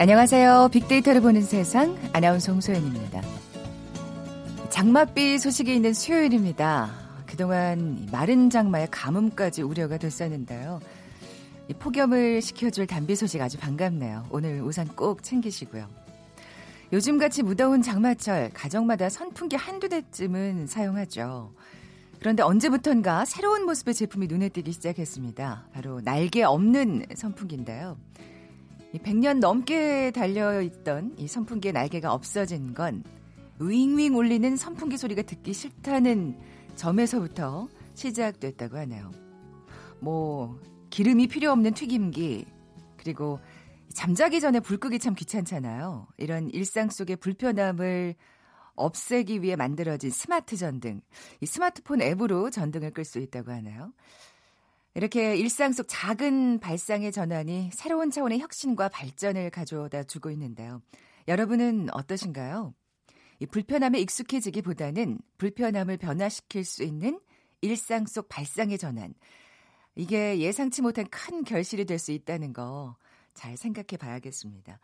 안녕하세요. 빅데이터를 보는 세상 아나운서 홍소연입니다. 장맛비 소식이 있는 수요일입니다. 그동안 마른 장마에 가뭄까지 우려가 됐었는데요. 폭염을 식혀줄 단비 소식 아주 반갑네요. 오늘 우산 꼭 챙기시고요. 요즘같이 무더운 장마철 가정마다 선풍기 한두 대쯤은 사용하죠. 그런데 언제부턴가 새로운 모습의 제품이 눈에 띄기 시작했습니다. 바로 날개 없는 선풍기인데요. 100년 넘게 달려있던 이 선풍기의 날개가 없어진 건 윙윙 울리는 선풍기 소리가 듣기 싫다는 점에서부터 시작됐다고 하네요. 뭐 기름이 필요 없는 튀김기 그리고 잠자기 전에 불 끄기 참 귀찮잖아요. 이런 일상 속의 불편함을 없애기 위해 만들어진 스마트 전등. 이 스마트폰 앱으로 전등을 끌 수 있다고 하네요. 이렇게 일상 속 작은 발상의 전환이 새로운 차원의 혁신과 발전을 가져다 주고 있는데요. 여러분은 어떠신가요? 이 불편함에 익숙해지기보다는 불편함을 변화시킬 수 있는 일상 속 발상의 전환. 이게 예상치 못한 큰 결실이 될 수 있다는 거 잘 생각해 봐야겠습니다.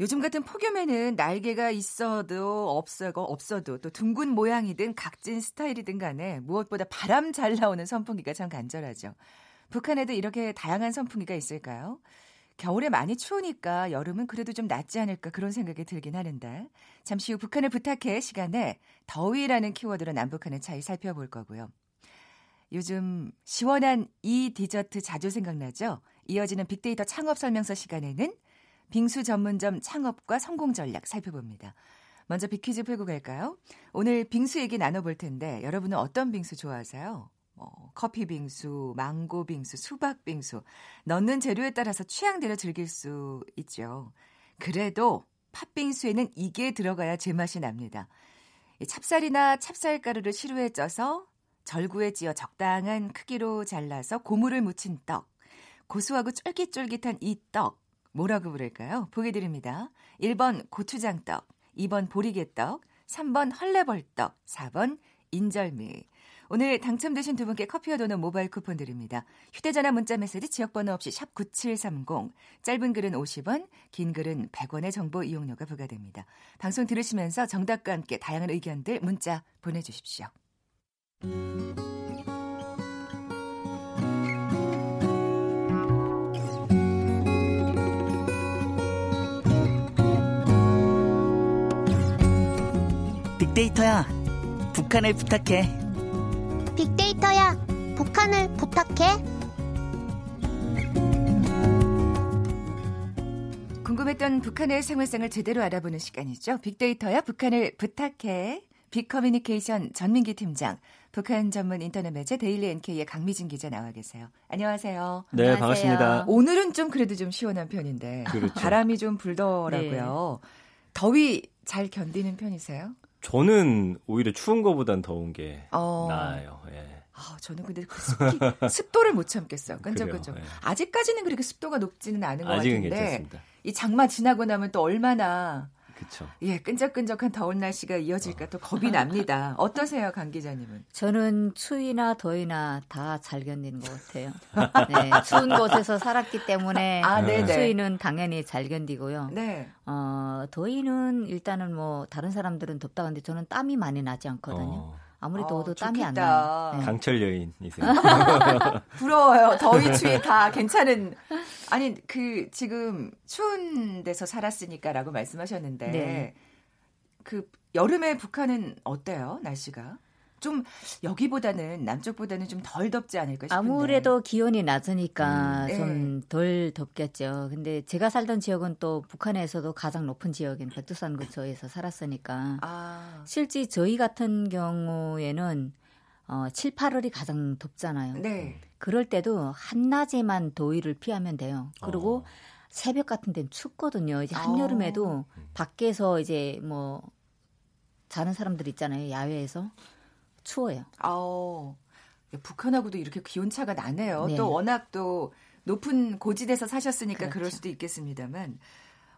요즘 같은 폭염에는 날개가 있어도 없어도 없어도 또 둥근 모양이든 각진 스타일이든 간에 무엇보다 바람 잘 나오는 선풍기가 참 간절하죠. 북한에도 이렇게 다양한 선풍기가 있을까요? 겨울에 많이 추우니까 여름은 그래도 좀 낫지 않을까 그런 생각이 들긴 하는데 잠시 후 북한을 부탁해 시간에 더위라는 키워드로 남북한의 차이 살펴볼 거고요. 요즘 시원한 이 디저트 자주 생각나죠? 이어지는 빅데이터 창업 설명서 시간에는 빙수 전문점 창업과 성공 전략 살펴봅니다. 먼저 빅퀴즈 풀고 갈까요? 오늘 빙수 얘기 나눠볼 텐데 여러분은 어떤 빙수 좋아하세요? 뭐 커피 빙수, 망고 빙수, 수박 빙수 넣는 재료에 따라서 취향대로 즐길 수 있죠. 그래도 팥빙수에는 이게 들어가야 제맛이 납니다. 찹쌀이나 찹쌀가루를 시루에 쪄서 절구에 찧어 적당한 크기로 잘라서 고무를 묻힌 떡. 고소하고 쫄깃쫄깃한 이 떡. 뭐라고 부를까요? 보기 드립니다. 1번 고추장떡, 2번 보리개떡, 3번 헐레벌떡, 4번 인절미. 오늘 당첨되신 두 분께 커피와 도넛 모바일 쿠폰 드립니다. 휴대전화 문자 메시지 지역번호 없이 샵 9730, 짧은 글은 50원, 긴 글은 100원의 정보 이용료가 부과됩니다. 방송 들으시면서 정답과 함께 다양한 의견들 문자 보내주십시오. 빅데이터야, 북한을 부탁해. 빅데이터야, 북한을 부탁해. 궁금했던 북한의 생활상을 제대로 알아보는 시간이죠. 빅데이터야, 북한을 부탁해. 빅커뮤니케이션 전민기 팀장, 북한 전문 인터넷 매체 데일리 NK의 강미진 기자 나와 계세요. 안녕하세요. 네, 안녕하세요. 반갑습니다. 오늘은 좀 그래도 좀 시원한 편인데 그렇죠. 바람이 좀 불더라고요. 네. 더위 잘 견디는 편이세요? 저는 오히려 추운 거보단 더운 게 어. 나아요. 예. 아, 저는 근데 그 습기, 습도를 못 참겠어요. 끈적끈적. 예. 아직까지는 그렇게 습도가 높지는 않은 것 같은데 괜찮습니다. 이 장마 지나고 나면 또 얼마나 그렇죠. 예, 끈적끈적한 더운 날씨가 이어질까 또 겁이 납니다. 어떠세요, 강 기자님은? 저는 추위나 더위나 다 잘 견디는 것 같아요. 네, 추운 곳에서 살았기 때문에 아, 추위는 당연히 잘 견디고요. 네. 어, 더위는 일단은 뭐 다른 사람들은 덥다 근데 저는 땀이 많이 나지 않거든요. 어. 아무리 어, 더워도 어, 땀이 안 나요. 네. 강철 여인이세요. 부러워요. 더위 추위 다 괜찮은. 아니 그 지금 추운 데서 살았으니까라고 말씀하셨는데 네. 그 여름에 북한은 어때요 날씨가? 좀 여기보다는 남쪽보다는 좀 덜 덥지 않을까 싶은데. 아무래도 기온이 낮으니까 음, 네. 좀덜 덥겠죠. 근데 제가 살던 지역은 또 북한에서도 가장 높은 지역인 백두산 근처에서 살았으니까 아. 실제 저희 같은 경우에는 어, 7, 8월이 가장 덥잖아요. 네. 그럴 때도 한낮에만 더위를 피하면 돼요. 그리고 어. 새벽 같은 데는 춥거든요. 이제 한여름에도 어. 밖에서 이제 뭐 자는 사람들 있잖아요. 야외에서. 추워요. 어, 북한하고도 이렇게 기온차가 나네요. 네. 또 워낙 또 높은 고지대에서 사셨으니까 그렇죠. 그럴 수도 있겠습니다만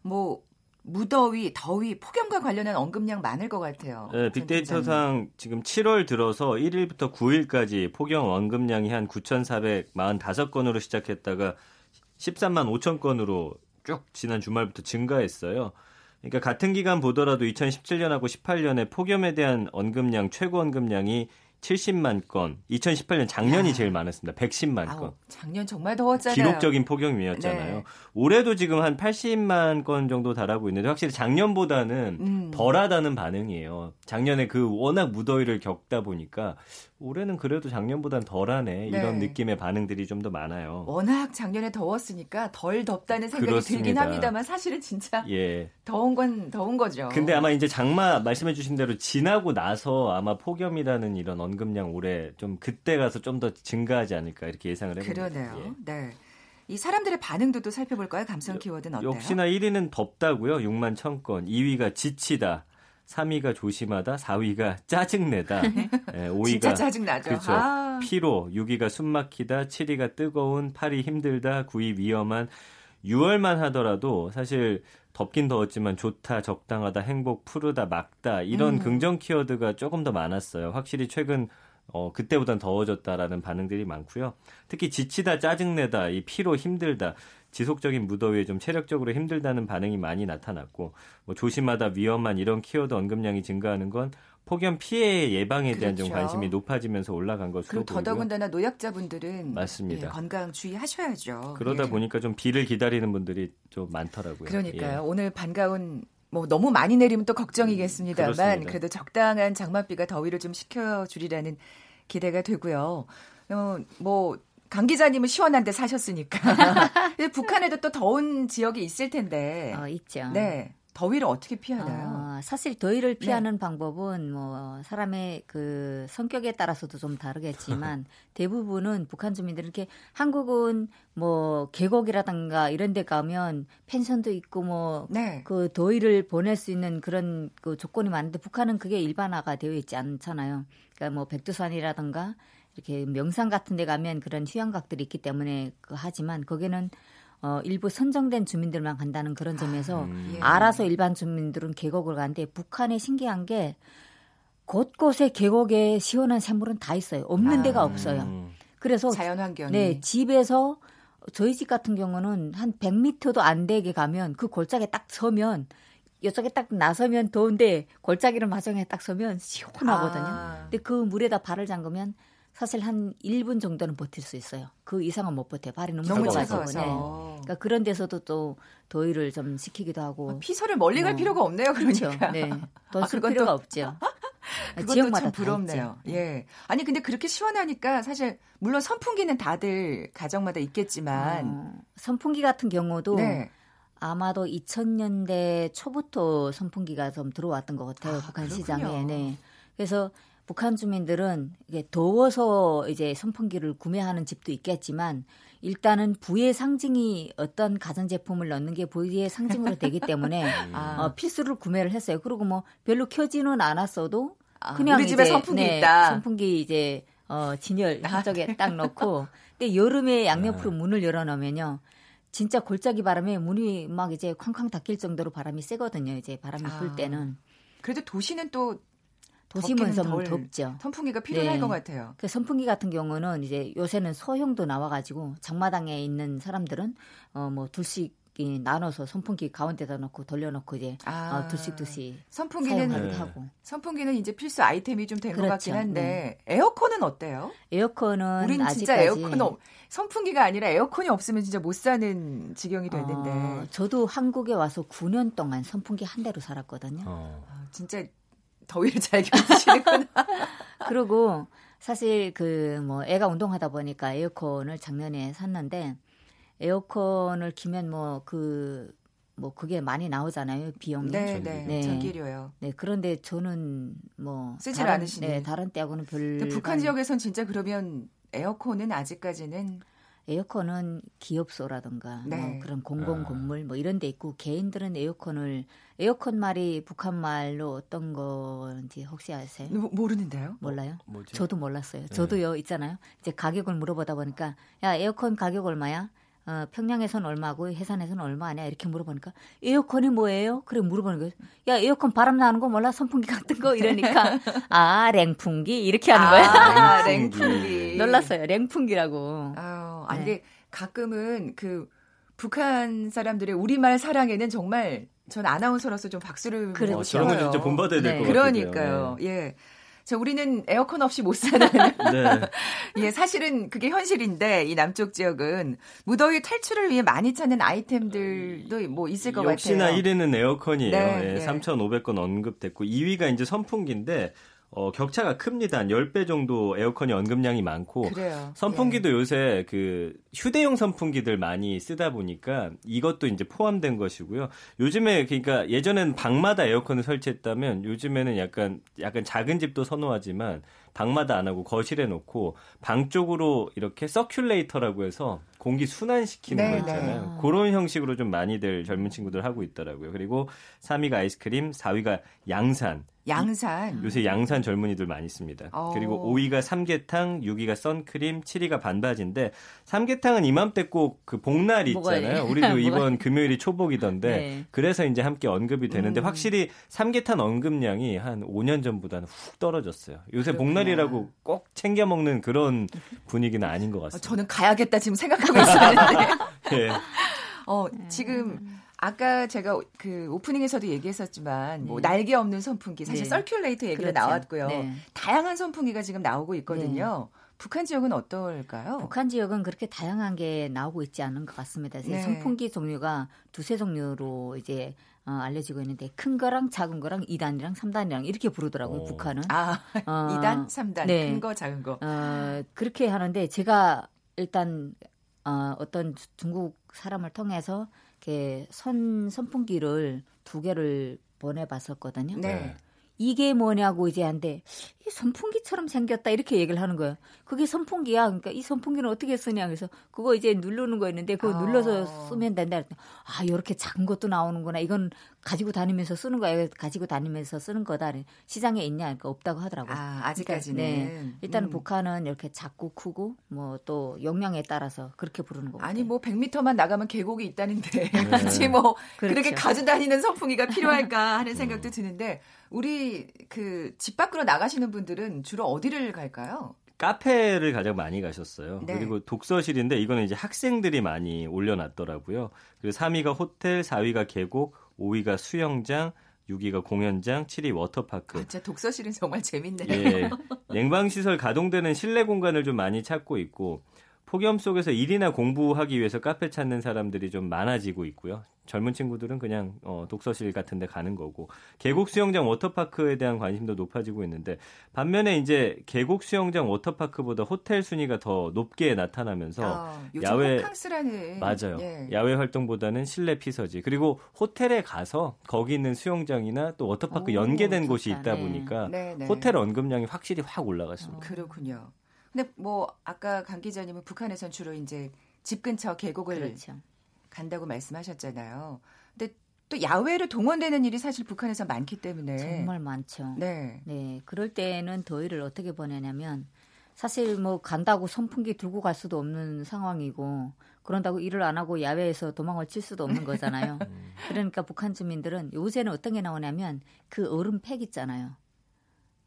뭐 무더위, 더위, 폭염과 관련한 언급량 많을 것 같아요. 네, 빅데이터상 지금 7월 들어서 1일부터 9일까지 폭염 언급량이 한 9,445건으로 시작했다가 13만 5천 건으로 쭉 지난 주말부터 증가했어요. 그러니까 같은 기간 보더라도 2017년하고 18년에 폭염에 대한 언급량 최고 언급량이 70만 건. 2018년 작년이 야. 제일 많았습니다. 110만 아우, 건. 작년 정말 더웠잖아요. 기록적인 폭염이었잖아요. 네. 올해도 지금 한 80만 건 정도 달하고 있는데 확실히 작년보다는 음. 덜하다는 반응이에요. 작년에 그 워낙 무더위를 겪다 보니까 올해는 그래도 작년보단 덜하네 네. 이런 느낌의 반응들이 좀 더 많아요. 워낙 작년에 더웠으니까 덜 덥다는 생각이 그렇습니다. 들긴 합니다만 사실은 진짜 예. 더운 건 더운 거죠. 근데 아마 이제 장마 말씀해주신 대로 지나고 나서 아마 폭염이라는 이런 언 급량 올해 좀 그때 가서 좀 더 증가하지 않을까 이렇게 예상을 해봅니다. 그러네요. 예. 네. 이 사람들의 반응도 또 살펴볼까요? 감성 키워드는 어때요? 역시나 1위는 덥다고요. 6만 1000건. 2위가 지치다. 3위가 조심하다, 4위가 짜증내다, 네, 5위가 진짜 짜증나죠. 그렇죠. 아. 피로, 6위가 숨막히다, 7위가 뜨거운, 8위 힘들다, 9위 위험한. 6월만 하더라도 사실 덥긴 더웠지만 좋다, 적당하다, 행복, 푸르다, 막다 이런 음. 긍정 키워드가 조금 더 많았어요. 확실히 최근 어, 그때보단 더워졌다라는 반응들이 많고요. 특히 지치다, 짜증내다, 이 피로 힘들다, 지속적인 무더위에 좀 체력적으로 힘들다는 반응이 많이 나타났고 뭐 조심하다 위험한 이런 키워드 언급량이 증가하는 건 폭염 피해 예방에 대한 그렇죠. 좀 관심이 높아지면서 올라간 것으로 보이고요. 더더군다나 노약자분들은 맞습니다. 예, 건강 주의하셔야죠. 그러다 예. 보니까 좀 비를 기다리는 분들이 좀 많더라고요. 그러니까요. 예. 오늘 반가운 뭐 너무 많이 내리면 또 걱정이겠습니다만 음, 그래도 적당한 장맛비가 더위를 좀 식혀주리라는 기대가 되고요. 어, 뭐강 기자님은 시원한 데 사셨으니까. 북한에도 또 더운 지역이 있을 텐데. 어, 있죠. 네. 더위를 어떻게 피하나요? 어, 사실 더위를 네. 피하는 네. 방법은 뭐 사람의 그 성격에 따라서도 좀 다르겠지만 대부분은 북한 주민들은 이렇게 한국은 뭐 계곡이라든가 이런 데 가면 펜션도 있고 뭐그 네. 그 더위를 보낼 수 있는 그런 그 조건이 많은데 북한은 그게 일반화가 되어 있지 않잖아요. 그러니까 뭐 백두산이라든가 이렇게 명상 같은 데 가면 그런 휴양각들이 있기 때문에 그 하지만 거기는 어, 일부 선정된 주민들만 간다는 그런 점에서 아, 음. 예. 알아서 일반 주민들은 계곡을 가는데 북한에 신기한 게 곳곳에 계곡에 시원한 샘물은 다 있어요. 없는 아, 데가 없어요. 음. 그래서 자연환경이 네, 집에서 저희 집 같은 경우는 한 100m도 안 되게 가면 그 골짜기에 딱 서면 이쪽에 딱 나서면 더운데 골짜기를 마정에 딱 서면 시원하거든요. 아. 근데 그 물에다 발을 잠그면 사실 한 1분 정도는 버틸 수 있어요. 그 이상은 못 버텨요. 발이 너무 뜨거워서. 네. 그러니까 그런 데서도 또 더위를 좀 식히기도 하고. 아, 피서를 멀리 갈 어. 필요가 없네요. 그러니까. 그렇죠. 네. 돈쓸 아, 필요가 없죠. 그것도 참 부럽네요. 예. 아니 근데 그렇게 시원하니까 사실 물론 선풍기는 다들 가정마다 있겠지만 어, 선풍기 같은 경우도 네. 아마도 2000년대 초부터 선풍기가 좀 들어왔던 것 같아요. 아, 북한 그렇군요. 시장에. 네. 그래서 북한 주민들은 이게 더워서 이제 선풍기를 구매하는 집도 있겠지만 일단은 부의 상징이 어떤 가전제품을 넣는 게 부의 상징으로 되기 때문에 아. 어, 필수를 구매를 했어요. 그리고 뭐 별로 켜지는 않았어도 아, 그냥 우리 집에 이제, 선풍기 네, 있다. 선풍기 이제 어, 진열 한쪽에 딱 넣고 근데 여름에 양옆으로 네. 문을 열어놓으면요. 진짜 골짜기 바람에 문이 막 이제 쾅쾅 닫힐 정도로 바람이 세거든요. 이제 바람이 불 아. 때는. 그래도 도시는 또 도심은 좀 덥죠. 선풍기가 필요할 네. 것 같아요. 그 선풍기 같은 경우는 이제 요새는 소형도 나와가지고 장마당에 있는 사람들은 어 뭐 둘씩 나눠서 선풍기 가운데다 놓고 돌려놓고 이제 아, 어, 둘씩 둘씩 선풍기는 네. 하고 선풍기는 이제 필수 아이템이 좀 된것 그렇죠. 같긴 한데 네. 에어컨은 어때요? 에어컨은 우린 아직까지 진짜 에어컨 없, 선풍기가 아니라 에어컨이 없으면 진짜 못 사는 지경이 됐는데 어, 저도 한국에 와서 9년 동안 선풍기 한 대로 살았거든요. 어. 아, 진짜 더위를 잘 견디시는구나. 그리고 사실 그 뭐 애가 운동하다 보니까 에어컨을 작년에 샀는데 에어컨을 키면 뭐그뭐 그게 많이 나오잖아요 비용이. 네, 네, 네. 전기료요. 네, 그런데 저는 뭐 쓰질 않으시네. 네, 다른 때하고는 별. 북한 지역에선 진짜 그러면 에어컨은 아직까지는 에어컨은 기업소라든가 뭐 네. 뭐 그런 공공 건물 뭐 이런 데 있고 개인들은 에어컨을 에어컨 말이 북한 말로 어떤 건지 혹시 아세요? 모, 모르는데요. 몰라요? 뭐, 저도 몰랐어요. 네. 저도요 있잖아요. 이제 가격을 물어보다 보니까 야 에어컨 가격 얼마야? 어, 평양에선 얼마고 해산에선 얼마냐 이렇게 물어보니까 에어컨이 뭐예요? 그래 물어보는 거예요. 야 에어컨 바람 나는 거 몰라? 선풍기 같은 거 이러니까 아 랭풍기 이렇게 하는 거예요. 아, 랭풍기. 놀랐어요. 랭풍기라고. 아, 아니 네. 가끔은 그 북한 사람들의 우리말 사랑에는 정말 전 아나운서로서 좀 박수를 그렇죠. 어, 저런 거 진짜 본받아야 될것 네. 같아요. 그러니까요. 네. 예. 자, 우리는 에어컨 없이 못 사는. 네. 예, 사실은 그게 현실인데 이 남쪽 지역은 무더위 탈출을 위해 많이 찾는 아이템들도 뭐 있을 것 역시나 같아요. 역시나 1위는 에어컨이에요. 네, 예, 3,500건 언급됐고 2위가 이제 선풍기인데 어, 격차가 큽니다. 한 10배 정도 에어컨이 언급량이 많고 그래요. 선풍기도 예. 요새 그 휴대용 선풍기들 많이 쓰다 보니까 이것도 이제 포함된 것이고요. 요즘에 그러니까 예전엔 방마다 에어컨을 설치했다면 요즘에는 약간 약간 작은 집도 선호하지만 방마다 안 하고 거실에 놓고 방 쪽으로 이렇게 circulator라고 해서 공기 순환시키는 네, 거 있잖아요. 네. 그런 형식으로 좀 많이들 젊은 친구들 하고 있더라고요. 그리고 3위가 아이스크림, 4위가 양산. 양산. 요새 양산 젊은이들 많이 씁니다. 오. 어. 그리고 5위가 삼계탕, 6위가 선크림, 7위가 반바지인데 삼계탕은 이맘때 꼭 그 복날 있잖아요. 우리도 이번 금요일이 초복이던데 네. 그래서 이제 함께 언급이 되는데 음. 확실히 삼계탕 언급량이 한 5년 전보다는 훅 떨어졌어요. 요새 그렇구나. 복날이라고 꼭 챙겨 먹는 그런 분위기는 아닌 것 같습니다. 저는 가야겠다 지금 생각하고 있었는데. 네. 어, 지금 아까 제가 그 오프닝에서도 얘기했었지만 뭐 네. 날개 없는 선풍기 사실 네. 서큘레이터 얘기가 그렇죠. 나왔고요. 네. 다양한 선풍기가 지금 나오고 있거든요. 네. 북한 지역은 어떨까요? 북한 지역은 그렇게 다양한 게 나오고 있지 않은 것 같습니다. 네. 선풍기 종류가 두세 종류로 이제 어, 알려지고 있는데 큰 거랑 작은 거랑 2단이랑 3단이랑 이렇게 부르더라고요. 오. 어. 북한은. 아, 어, 2단, 3단. 네. 큰 거, 작은 거. 어, 그렇게 하는데 제가 일단 어, 어떤 중국 사람을 통해서 이렇게 선 선풍기를 두 개를 보내봤었거든요. 네. 이게 뭐냐고 이제 한데 이 선풍기처럼 생겼다 이렇게 얘기를 하는 거예요. 그게 선풍기야. 그러니까 이 선풍기는 어떻게 쓰냐 그래서 그거 이제 누르는 거였는데 그거 아. 눌러서 쓰면 된다. 아 이렇게 작은 것도 나오는구나. 이건 가지고 다니면서 쓰는 거야. 가지고 다니면서 쓰는 거다. 시장에 있냐? 그러니까 없다고 하더라고요. 아 아직까지는. 그러니까, 네. 일단은 음. 북한은 이렇게 작고 크고 뭐또 용량에 따라서 그렇게 부르는 거. 아니 뭐 100m만 나가면 계곡이 있다는데 네. 굳이 뭐 그렇죠. 그렇게 가져 다니는 선풍기가 필요할까 하는 생각도 드는데 우리 그 집 밖으로 나가시는 분들은 주로 어디를 갈까요? 카페를 가장 많이 가셨어요. 네. 그리고 독서실인데 이거는 이제 학생들이 많이 올려놨더라고요. 그리고 3위가 호텔, 4위가 계곡, 5위가 수영장, 6위가 공연장, 7위 워터파크. 아, 진짜 독서실은 정말 재밌네요. 예. 냉방시설 가동되는 실내 공간을 좀 많이 찾고 있고 폭염 속에서 일이나 공부하기 위해서 카페 찾는 사람들이 좀 많아지고 있고요. 젊은 친구들은 그냥 어, 독서실 같은 데 가는 거고 계곡 수영장 워터파크에 대한 관심도 높아지고 있는데 반면에 이제 계곡 수영장 워터파크보다 호텔 순위가 더 높게 나타나면서 아, 야외 호캉스라는 맞아요. 예. 야외 활동보다는 실내 피서지. 그리고 호텔에 가서 거기 있는 수영장이나 또 워터파크 오, 연계된 좋다. 곳이 있다 보니까 네. 네, 네. 호텔 언급량이 확실히 확 올라갔습니다. 어, 그렇군요. 근데 뭐 아까 강 기자님은 북한에선 주로 이제 집 근처 계곡을 그렇죠. 간다고 말씀하셨잖아요. 근데 또 야외로 동원되는 일이 사실 북한에서 많기 때문에 정말 많죠. 네. 네. 그럴 때는 더위를 어떻게 보내냐면 사실 뭐 간다고 선풍기 들고 갈 수도 없는 상황이고 그런다고 일을 안 하고 야외에서 도망을 칠 수도 없는 거잖아요. 음. 그러니까 북한 주민들은 요새는 어떤 게 나오냐면 그 얼음팩 있잖아요.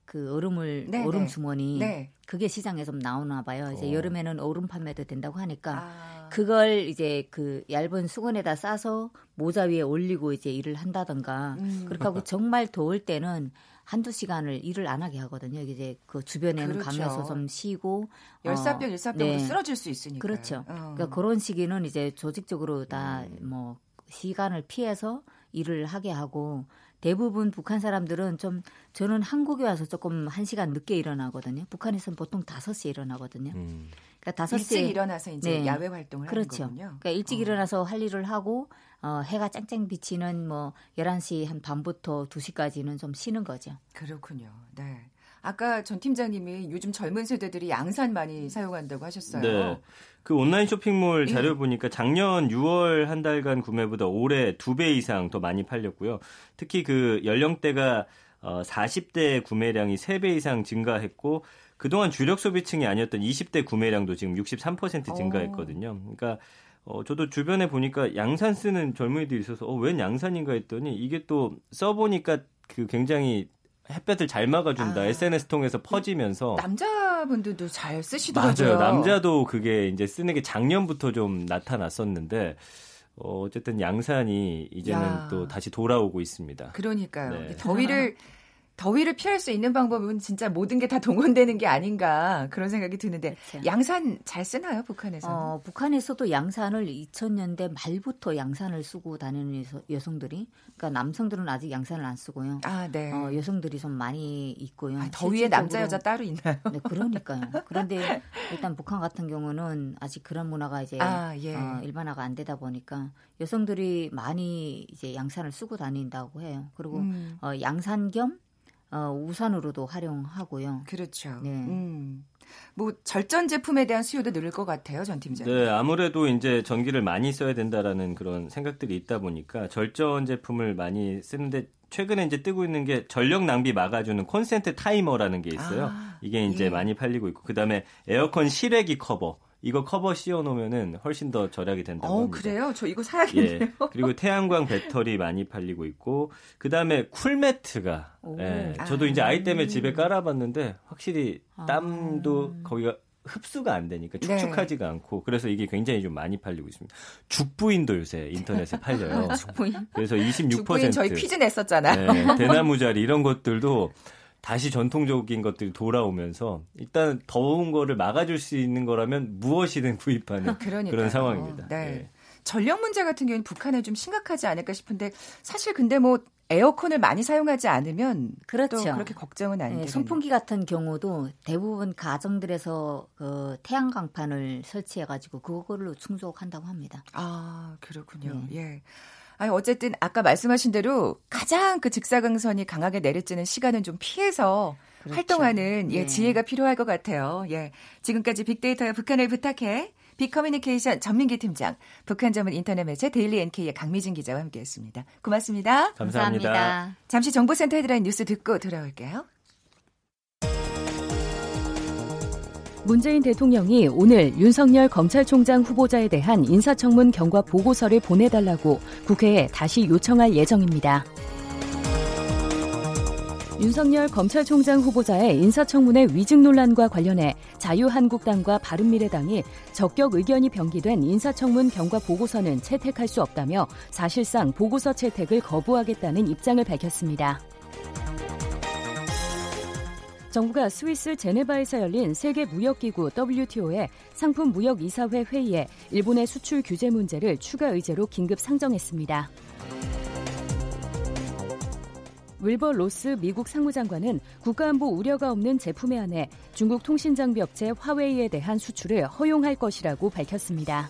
그 얼음을 네 얼음 네. 주머니 네. 그게 시장에서 나오나 봐요. 이제 어. 여름에는 얼음 판매도 된다고 하니까 아. 그걸 이제 그 얇은 수건에다 싸서 모자 위에 올리고 이제 일을 한다던가 음. 그렇게 하고 정말 더울 때는 한두 시간을 일을 안 하게 하거든요. 이제 그 주변에는 그렇죠. 가면서 좀 쉬고 열사병 일사병으로 네. 쓰러질 수 있으니까. 그렇죠. 어. 그러니까 그런 시기는 이제 조직적으로 다뭐 음. 뭐 시간을 피해서 일을 하게 하고 대부분 북한 사람들은 좀 저는 한국에 와서 조금 한 시간 늦게 일어나거든요. 북한에서는 보통 5시에 일어나거든요. 음. 그러니까 5시에 일찍 일어나서 이제 네. 야외 활동을 그렇죠. 하는 거군요. 그러니까 일찍 어. 일어나서 할 일을 하고 어, 해가 짱짱 비치는 뭐 11시 한 밤부터 2시까지는 좀 쉬는 거죠. 그렇군요. 네. 아까 전 팀장님이 요즘 젊은 세대들이 양산 많이 사용한다고 하셨어요. 네. 그 온라인 쇼핑몰 예. 자료 예. 보니까 작년 6월 한 달간 구매보다 올해 2배 이상 더 많이 팔렸고요. 특히 그 연령대가 어 40대 구매량이 3배 이상 증가했고 그동안 주력 소비층이 아니었던 20대 구매량도 지금 63% 증가했거든요. 그러니까 어, 저도 주변에 보니까 양산 쓰는 젊은이들이 있어서 어, 웬 양산인가 했더니 이게 또 써보니까 그 굉장히 햇볕을 잘 막아준다. 아. SNS 통해서 퍼지면서 남자분들도 잘 쓰시더라고요. 맞아요. 남자도 그게 이제 쓰는 게 작년부터 좀 나타났었는데 어, 어쨌든 양산이 이제는 야. 또 다시 돌아오고 있습니다. 그러니까요. 네. 더위를 더위를 피할 수 있는 방법은 진짜 모든 게 다 동원되는 게 아닌가 그런 생각이 드는데 그렇죠. 양산 잘 쓰나요 북한에서? 어, 북한에서도 양산을 2000년대 말부터 양산을 쓰고 다니는 여성들이 그러니까 남성들은 아직 양산을 안 쓰고요. 아, 네. 어, 여성들이 좀 많이 있고요. 아, 더위에 남자 여자 따로 있나요? 네, 그러니까요. 그런데 일단 북한 같은 경우는 아직 그런 문화가 이제 아, 예. 어, 일반화가 안 되다 보니까 여성들이 많이 이제 양산을 쓰고 다닌다고 해요. 그리고 음. 어, 양산 겸 어, 우산으로도 활용하고요. 그렇죠. 네. 음. 뭐 절전 제품에 대한 수요도 늘것 같아요, 전 팀장님. 네, 아무래도 이제 전기를 많이 써야 된다라는 그런 생각들이 있다 보니까 절전 제품을 많이 쓰는데 최근에 이제 뜨고 있는 게 전력 낭비 막아주는 콘센트 타이머라는 게 있어요. 아, 이게 이제 예. 많이 팔리고 있고 그다음에 에어컨 실외기 커버 이거 커버 씌워 놓으면은 훨씬 더 절약이 된다고 어, 합니다. 그래요? 저 이거 사야겠네요. 예. 그리고 태양광 배터리 많이 팔리고 있고 그 다음에 cool mat가 예. 저도 아. 이제 아이 때문에 집에 깔아봤는데 확실히 아. 땀도 아. 거기가 흡수가 안 되니까 네. 축축하지가 네. 않고 그래서 이게 굉장히 좀 많이 팔리고 있습니다. 죽부인도 요새 인터넷에 팔려요. 죽부인. 그래서 26% 죽부인 저희 퀴즈 냈었잖아요. 네, 대나무 자리 이런 것들도 다시 전통적인 것들이 돌아오면서 일단 더운 거를 막아줄 수 있는 거라면 무엇이든 구입하는 그런 상황입니다. 네. 네. 전력 문제 같은 경우는 북한에 좀 심각하지 않을까 싶은데 사실 근데 뭐 에어컨을 많이 사용하지 않으면 그렇죠. 그렇게 걱정은 안 네, 선풍기 같은 경우도 대부분 가정들에서 그 태양 광판을 설치해 가지고 그걸로 충족한다고 합니다. 아, 그렇군요. 네. 예. 아니, 어쨌든 아까 말씀하신 대로 가장 그 직사광선이 강하게 내려지는 시간은 좀 피해서 그렇죠. 활동하는 예, 네. 지혜가 필요할 것 같아요. 예. 지금까지 빅데이터야, 북한을 부탁해 빅커뮤니케이션 전민기 팀장, 북한 전문 인터넷 매체 데일리 NK의 강미진 기자와 함께했습니다. 고맙습니다. 감사합니다. 감사합니다. 잠시 정보센터 헤드라인 뉴스 듣고 돌아올게요. 문재인 대통령이 오늘 윤석열 검찰총장 후보자에 대한 인사청문 경과 보고서를 보내달라고 국회에 다시 요청할 예정입니다. 윤석열 검찰총장 후보자의 인사청문회 위증 논란과 관련해 자유한국당과 바른미래당이 적격 의견이 병기된 인사청문 경과 보고서는 채택할 수 없다며 사실상 보고서 채택을 거부하겠다는 입장을 밝혔습니다. 정부가 스위스 제네바에서 열린 세계 무역기구 WTO의 상품 무역 이사회 회의에 일본의 수출 규제 문제를 추가 의제로 긴급 상정했습니다. 윌버 로스 미국 상무장관은 국가안보 우려가 없는 제품에 한해 중국 통신장비 업체 화웨이에 대한 수출을 허용할 것이라고 밝혔습니다.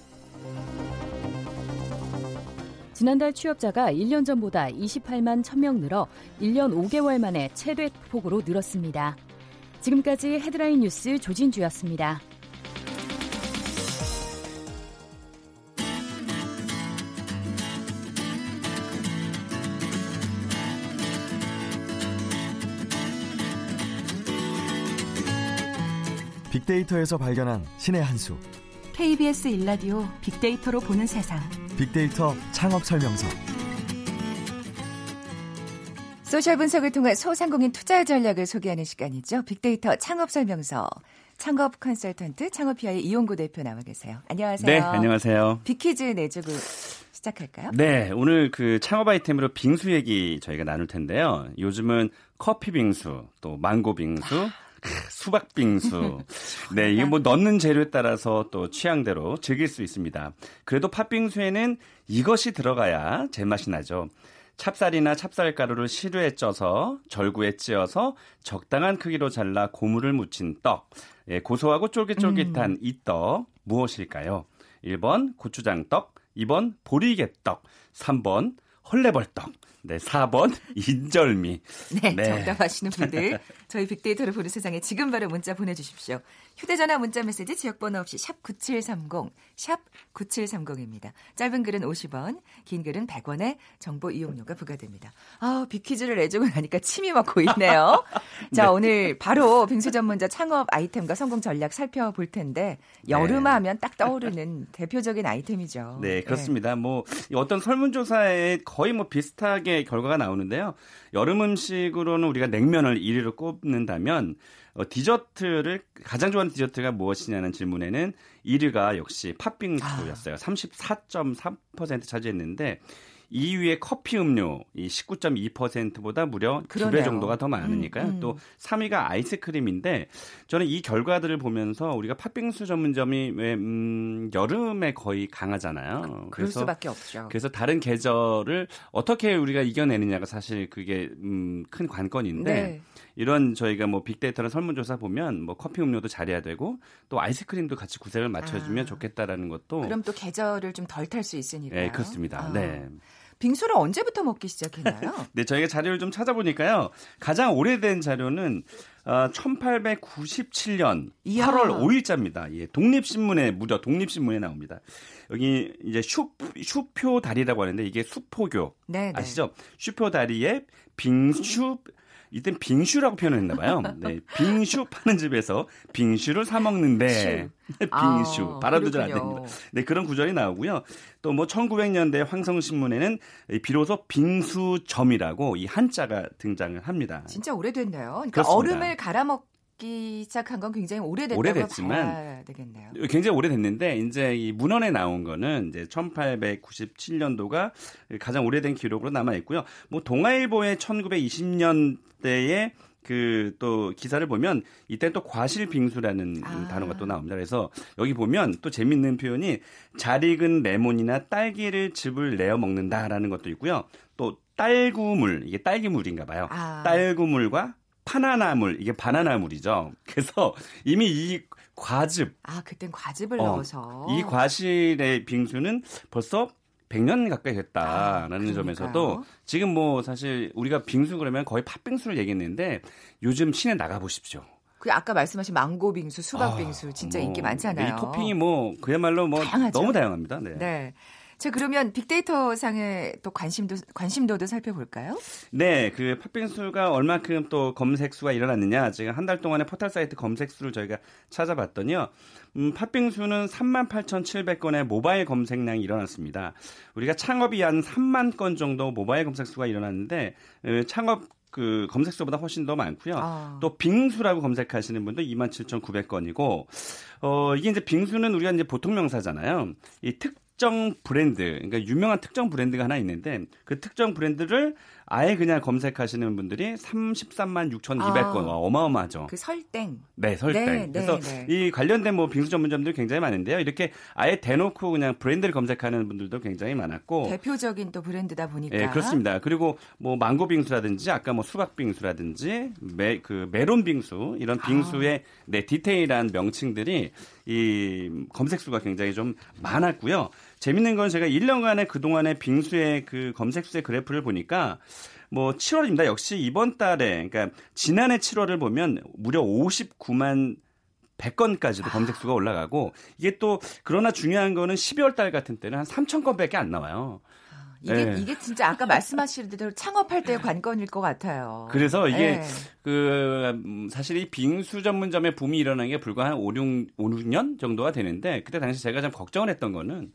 지난달 취업자가 1년 전보다 28만 1000명 늘어 1년 5개월 만에 최대 폭으로 늘었습니다. 지금까지 헤드라인 뉴스 조진주였습니다. 빅데이터에서 발견한 신의 한 수. KBS 일라디오 빅데이터로 보는 세상. 빅데이터 창업 설명서. 소셜 분석을 통한 소상공인 투자 전략을 소개하는 시간이죠. 빅데이터 창업 설명서. 창업 컨설턴트 창업피아의 이용구 대표 나와 계세요. 안녕하세요. 네, 안녕하세요. 빅퀴즈 내주고 시작할까요? 네, 오늘 그 창업 아이템으로 빙수 얘기 저희가 나눌 텐데요. 요즘은 커피 빙수, 또 망고 빙수, 수박 빙수. 네, 이게 뭐 넣는 재료에 따라서 또 취향대로 즐길 수 있습니다. 그래도 팥빙수에는 이것이 들어가야 제맛이 나죠. 찹쌀이나 찹쌀가루를 시루에 쪄서 절구에 찧어서 적당한 크기로 잘라 고무를 묻힌 떡. 예, 고소하고 쫄깃쫄깃한 음. 이 떡 무엇일까요? 1번 고추장떡, 2번 보리개떡, 3번 헐레벌떡. 네, 4번 인절미. 네, 네. 정답 아시는 분들 저희 빅데이터를 보는 세상에 지금 바로 문자 보내주십시오. 휴대전화 문자 메시지 지역번호 없이 샵 9730, 샵 9730입니다. 짧은 글은 50원, 긴 글은 100원의 정보 이용료가 부과됩니다. 아, 빅퀴즈를 내주고 나니까 침이 막 고이네요. 자, 네. 오늘 바로 빙수 전문자 창업 아이템과 성공 전략 살펴볼 텐데 여름 네. 하면 딱 떠오르는 대표적인 아이템이죠. 네, 그렇습니다. 네. 뭐 어떤 설문조사에 거의 뭐 비슷하게 결과가 나오는데요. 여름 음식으로는 우리가 냉면을 1위로 꼽는다면 어, 디저트를 가장 좋아하는 디저트가 무엇이냐는 질문에는 1위가 역시 팥빙수였어요. 아. 34.3% 차지했는데 2위의 커피 음료 이 19.2%보다 무려 두 배 정도가 더 많으니까요. 음, 음. 또 3위가 아이스크림인데 저는 이 결과들을 보면서 우리가 팥빙수 전문점이 왜 음, 여름에 거의 강하잖아요. 그럴 그래서, 수밖에 없죠. 그래서 다른 계절을 어떻게 우리가 이겨내느냐가 사실 그게 음, 큰 관건인데 네. 이런 저희가 뭐 빅데이터나 설문조사 보면 뭐 커피 음료도 잘해야 되고 또 아이스크림도 같이 구색을 맞춰주면 아. 좋겠다라는 것도 그럼 또 계절을 좀 덜 탈 수 있으니까. 네, 그렇습니다. 아. 네. 빙수를 언제부터 먹기 시작했나요? 네, 저희가 자료를 좀 찾아보니까요. 가장 오래된 자료는 어, 1897년 이야. 8월 5일자입니다. 예, 독립신문에 무려 독립신문에 나옵니다. 여기 이제 슈, 슈표 다리라고 하는데 이게 수포교 네, 네. 아시죠? 슈표 다리에 빙수 이땐 빙슈라고 표현을 했나 봐요. 네, 빙슈 파는 집에서 빙슈를 사 먹는데 빙슈 아, 발음도 잘 안 됩니다. 네, 그런 구절이 나오고요. 또 뭐 1900년대 황성신문에는 비로소 빙수점이라고 이 한자가 등장을 합니다. 진짜 오래됐네요. 그러니까 그렇습니다. 얼음을 갈아 먹 먹기 시작한 건 굉장히 오래됐다고 오래됐지만 되겠네요. 굉장히 오래됐는데 이제 이 문헌에 나온 거는 이제 1897년도가 가장 오래된 기록으로 남아 있고요. 뭐 동아일보의 1920년대에 그 또 기사를 보면 이때 또 과실빙수라는 아. 단어가 또 나옵니다. 그래서 여기 보면 또 재밌는 표현이 잘 익은 레몬이나 딸기를 즙을 내어 먹는다라는 것도 있고요. 또 딸구물 이게 딸기물인가 봐요. 아. 딸구물과 파나나물 이게 바나나물이죠. 그래서 이미 이 과즙 아 그땐 과즙을 어, 넣어서 이 과실의 빙수는 벌써 100년 가까이 됐다라는 아, 점에서도 지금 뭐 사실 우리가 빙수 그러면 거의 팥빙수를 얘기했는데 요즘 시내 나가 보십시오. 그 아까 말씀하신 망고 빙수, 수박 빙수 아, 진짜 뭐, 인기 많잖아요. 이 토핑이 뭐 그야말로 뭐 다양하죠? 너무 다양합니다. 네. 네. 자, 그러면 빅데이터 상의 또 관심도 관심도도 살펴볼까요? 네, 그 팥빙수가 얼마큼 또 검색 수가 일어났느냐. 지금 한 달 동안의 포털 사이트 검색 수를 저희가 찾아봤더니요. 음, 팥빙수는 38,700건의 모바일 검색량이 일어났습니다. 우리가 창업이 한 3만 건 정도 모바일 검색 수가 일어났는데 어, 창업 그 검색수보다 훨씬 더 많고요. 아. 또 빙수라고 검색하시는 분도 27,900건이고 어 이게 이제 빙수는 우리가 이제 보통 명사잖아요. 이 특, 특정 브랜드, 그러니까 유명한 특정 브랜드가 하나 있는데 그 특정 브랜드를 아예 그냥 검색하시는 분들이 33만 6,200건 아, 어마어마하죠. 그 설땡. 네, 설땡. 네, 네 그래서 네, 네. 이 관련된 뭐 빙수 전문점들이 굉장히 많은데요. 이렇게 아예 대놓고 그냥 브랜드를 검색하는 분들도 굉장히 많았고 대표적인 또 브랜드다 보니까. 네, 그렇습니다. 그리고 뭐 망고 빙수라든지 아까 뭐 수박 빙수라든지 메, 그 메론 빙수 이런 아. 빙수의 아. 네, 디테일한 명칭들이 이 검색 수가 굉장히 좀 많았고요. 재밌는 건 제가 1년간의 그동안의 빙수의 그 검색 수의 그래프를 보니까 뭐 7월입니다. 역시 이번 달에 그러니까 지난해 7월을 보면 무려 59만 100건까지도 아. 검색수가 올라가고 이게 또 그러나 중요한 거는 12월 달 같은 때는 한 3천 건밖에 안 나와요. 이게 네. 이게 진짜 아까 말씀하신 대로 창업할 때의 관건일 것 같아요. 그래서 이게 네. 그 음, 사실 이 빙수 전문점의 붐이 일어난 게 불과 한 5, 6, 5, 6년 정도가 되는데 그때 당시 제가 좀 걱정을 했던 거는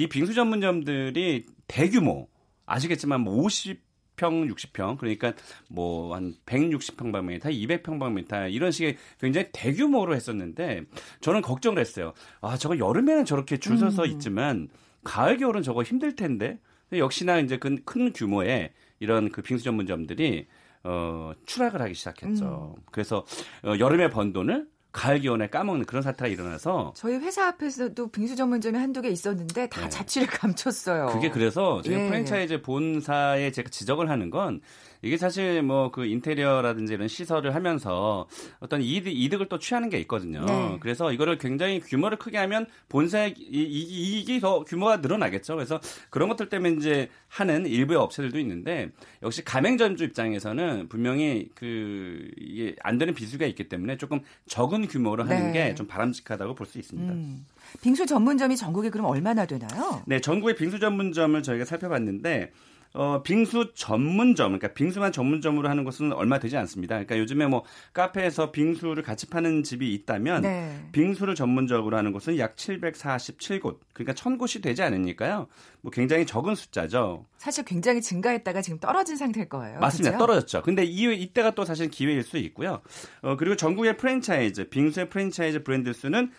이 빙수 전문점들이 대규모 아시겠지만 뭐 50평, 60평 그러니까 뭐 한 160평방미터, 200평방미터 이런 식의 굉장히 대규모로 했었는데 저는 걱정을 했어요. 아 저거 여름에는 저렇게 줄 서서 음. 있지만 가을 겨울은 저거 힘들 텐데 역시나 이제 그큰 규모의 이런 그 빙수 전문점들이 어 추락을 하기 시작했죠. 음. 그래서 어, 여름에 번 돈을 가을 기온에 까먹는 그런 사태가 일어나서 저희 회사 앞에서도 빙수 전문점이 한두 개 있었는데 다 네. 자취를 감췄어요. 그게 그래서 제가 예. 프랜차이즈 본사에 제가 지적을 하는 건 이게 사실 뭐 그 인테리어라든지 이런 시설을 하면서 어떤 이득, 이득을 또 취하는 게 있거든요. 네. 그래서 이거를 굉장히 규모를 크게 하면 본사의 이익이 더 규모가 늘어나겠죠. 그래서 그런 것들 때문에 이제 하는 일부의 업체들도 있는데 역시 가맹점주 입장에서는 분명히 그 이게 안 되는 비수가 있기 때문에 조금 적은 규모로 하는 네. 게좀 바람직하다고 볼 수 있습니다. 음. 빙수 전문점이 전국에 그럼 얼마나 되나요? 네, 전국의 빙수 전문점을 저희가 살펴봤는데 어, 빙수 전문점, 그러니까 빙수만 전문점으로 하는 곳은 얼마 되지 않습니다. 그러니까 요즘에 뭐 카페에서 빙수를 같이 파는 집이 있다면 네. 빙수를 전문적으로 하는 곳은 약 747곳, 그러니까 1000곳이 되지 않으니까요. 뭐 굉장히 적은 숫자죠. 사실 굉장히 증가했다가 지금 떨어진 상태일 거예요. 맞습니다. 그렇죠? 떨어졌죠. 근데 이 이때가 또 사실 기회일 수 있고요. 어, 그리고 전국의 프랜차이즈, 빙수의 프랜차이즈 브랜드 수는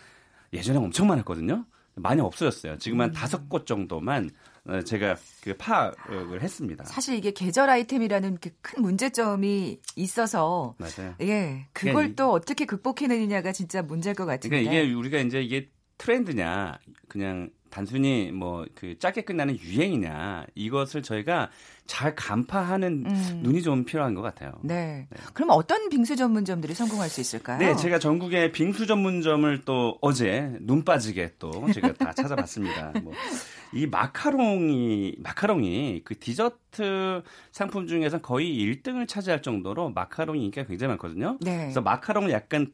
예전에 엄청 많았거든요. 많이 없어졌어요. 지금 한 음. 다섯 곳 정도만 어, 제가 그 파악을 했습니다. 사실 이게 계절 아이템이라는 그큰 문제점이 있어서 맞아요. 예, 그걸 예. 또 어떻게 극복해내느냐가 진짜 문제일 것 같은데. 그러니까 이게 우리가 이제 이게 트렌드냐 그냥 단순히 뭐 그 짧게 끝나는 유행이냐 이것을 저희가 잘 간파하는 음. 눈이 좀 필요한 것 같아요. 네. 네. 그럼 어떤 빙수 전문점들이 성공할 수 있을까요? 네, 제가 전국의 빙수 전문점을 또 어제 눈 빠지게 또 제가 다 찾아봤습니다. 뭐. 이 마카롱이 마카롱이 그 디저트 상품 중에서 거의 1등을 차지할 정도로 마카롱이 인기가 굉장히 많거든요. 네. 그래서 마카롱을 약간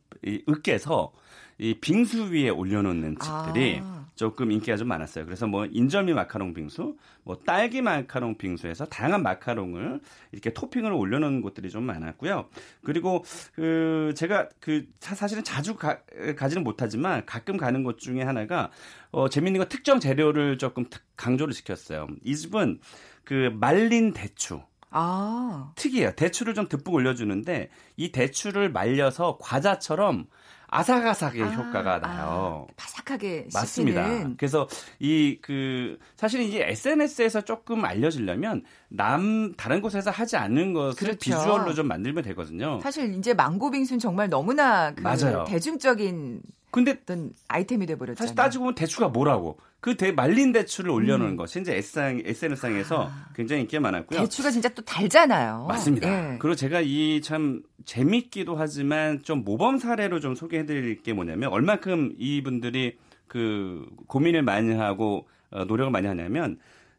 으깨서 이 빙수 위에 올려놓는 집들이 아. 조금 인기가 좀 많았어요. 그래서 뭐 인절미 마카롱 빙수, 뭐 딸기 마카롱 빙수에서 다양한 마카롱을 이렇게 토핑을 올려놓은 곳들이 좀 많았고요. 그리고 그 제가 그 사실은 자주 가, 가지는 못하지만 가끔 가는 곳 중에 하나가 어 재밌는 거 특정 재료를 조금 강조를 시켰어요. 이 집은 그 말린 대추. 아. 특이해요. 대추를 좀 듬뿍 올려주는데 이 대추를 말려서 과자처럼 아삭아삭의 아, 효과가 나요. 아, 바삭하게 맞습니다. 씹히는. 그래서 이 그 사실은 이제 SNS에서 조금 알려지려면 남 다른 곳에서 하지 않는 것을 그렇죠. 비주얼로 좀 만들면 되거든요. 사실 이제 망고 빙수는 정말 너무나 그 맞아요. 대중적인 근데 어떤 아이템이 돼 버렸잖아요. 사실 따지고 보면 대추가 뭐라고? 그 대, 말린 대추를 올려놓은 음. 것이 이제 S상, SNS상에서 아. 굉장히 인기가 많았고요. 대추가 진짜 또 달잖아요. 맞습니다. 예. 그리고 제가 이 참 재밌기도 하지만 좀 모범 사례로 좀 소개해드릴 게 뭐냐면 얼마큼 이분들이 그 고민을 많이 하고 어, 노력을 많이 하냐면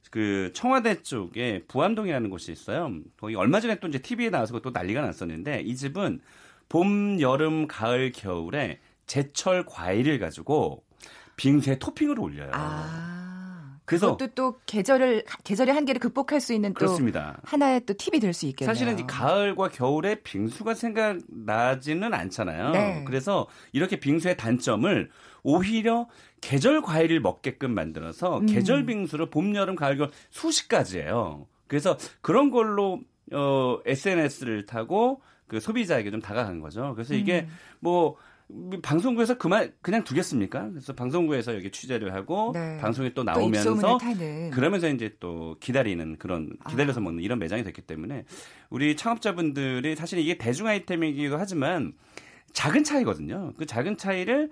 그 청와대 쪽에 부암동이라는 곳이 있어요. 거기 얼마 전에 또 이제 TV에 나와서 또 난리가 났었는데 이 집은 봄, 여름, 가을, 겨울에 제철 과일을 가지고 빙수에 토핑을 올려요. 아. 그래서 그것도 또 계절을 계절의 한계를 극복할 수 있는 또 그렇습니다. 하나의 또 팁이 될 수 있겠네요. 사실은 이 가을과 겨울에 빙수가 생각나지는 않잖아요. 네. 그래서 이렇게 빙수의 단점을 오히려 계절 과일을 먹게끔 만들어서 음. 계절 빙수를 봄, 여름, 가을, 겨울 수십 가지예요. 그래서 그런 걸로 어 SNS를 타고 그 소비자에게 좀 다가간 거죠. 그래서 이게 음. 뭐 방송국에서 그만 그냥 두겠습니까? 그래서 방송국에서 여기 취재를 하고 네. 방송에 또 나오면서 또 그러면서 이제 또 기다리는 그런 기다려서 아. 먹는 이런 매장이 됐기 때문에 우리 창업자분들이 사실 이게 대중 아이템이기도 하지만 작은 차이거든요. 그 작은 차이를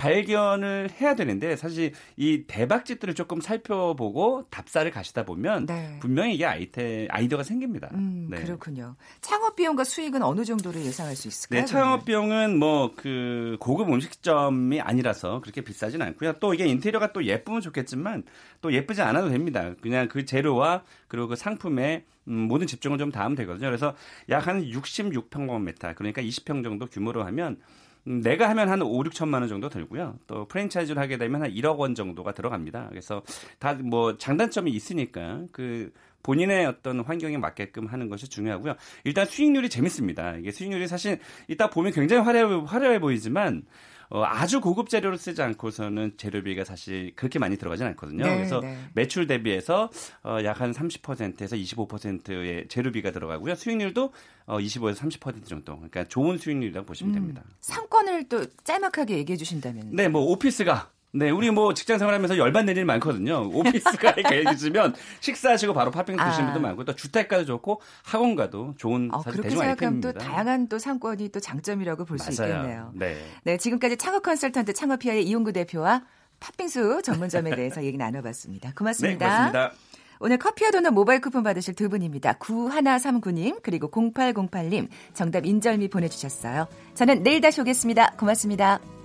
발견을 해야 되는데 사실 이 대박집들을 조금 살펴보고 답사를 가시다 보면 네. 분명히 이게 아이템 아이디어가 생깁니다. 음, 네. 그렇군요. 창업 비용과 수익은 어느 정도를 예상할 수 있을까요? 네, 창업 비용은 뭐 그 고급 음식점이 아니라서 그렇게 비싸진 않고요. 또 이게 인테리어가 또 예쁘면 좋겠지만 또 예쁘지 않아도 됩니다. 그냥 그 재료와 그리고 그 상품에 음, 모든 집중을 좀 다 하면 되거든요. 그래서 약 한 66평방미터 그러니까 20평 정도 규모로 하면 음, 내가 하면 한 5, 6천만 원 정도 들고요. 또 프랜차이즈를 하게 되면 한 1억 원 정도가 들어갑니다. 그래서 다 뭐 장단점이 있으니까 그 본인의 어떤 환경에 맞게끔 하는 것이 중요하고요. 일단 수익률이 재밌습니다. 이게 수익률이 사실 이따 보면 굉장히 화려해, 화려해 보이지만 어, 아주 고급 재료를 쓰지 않고서는 재료비가 사실 그렇게 많이 들어가진 않거든요. 네, 그래서 네. 매출 대비해서 어, 약 한 30%에서 25%의 재료비가 들어가고요. 수익률도 어, 25에서 30% 정도. 그러니까 좋은 수익률이라고 보시면 음, 됩니다. 상권을 또 짤막하게 얘기해 주신다면. 네, 뭐 오피스가 네, 우리 뭐 직장 생활하면서 열받는 일 많거든요. 오피스가 계시면 식사하시고 바로 드시는 아. 분도 많고 또 주택가도 좋고 학원가도 좋은 어, 사실 대중 아이템입니다. 또 다양한 또 상권이 또 장점이라고 볼 수 있겠네요. 네. 네, 지금까지 창업 컨설턴트 창업피아의 이용구 대표와 팥빙수 전문점에 대해서 얘기 나눠봤습니다. 고맙습니다. 네, 고맙습니다. 오늘 커피와 도넛 모바일 쿠폰 받으실 두 분입니다. 9139님 그리고 0808님 정답 인절미 보내주셨어요. 저는 내일 다시 오겠습니다. 고맙습니다.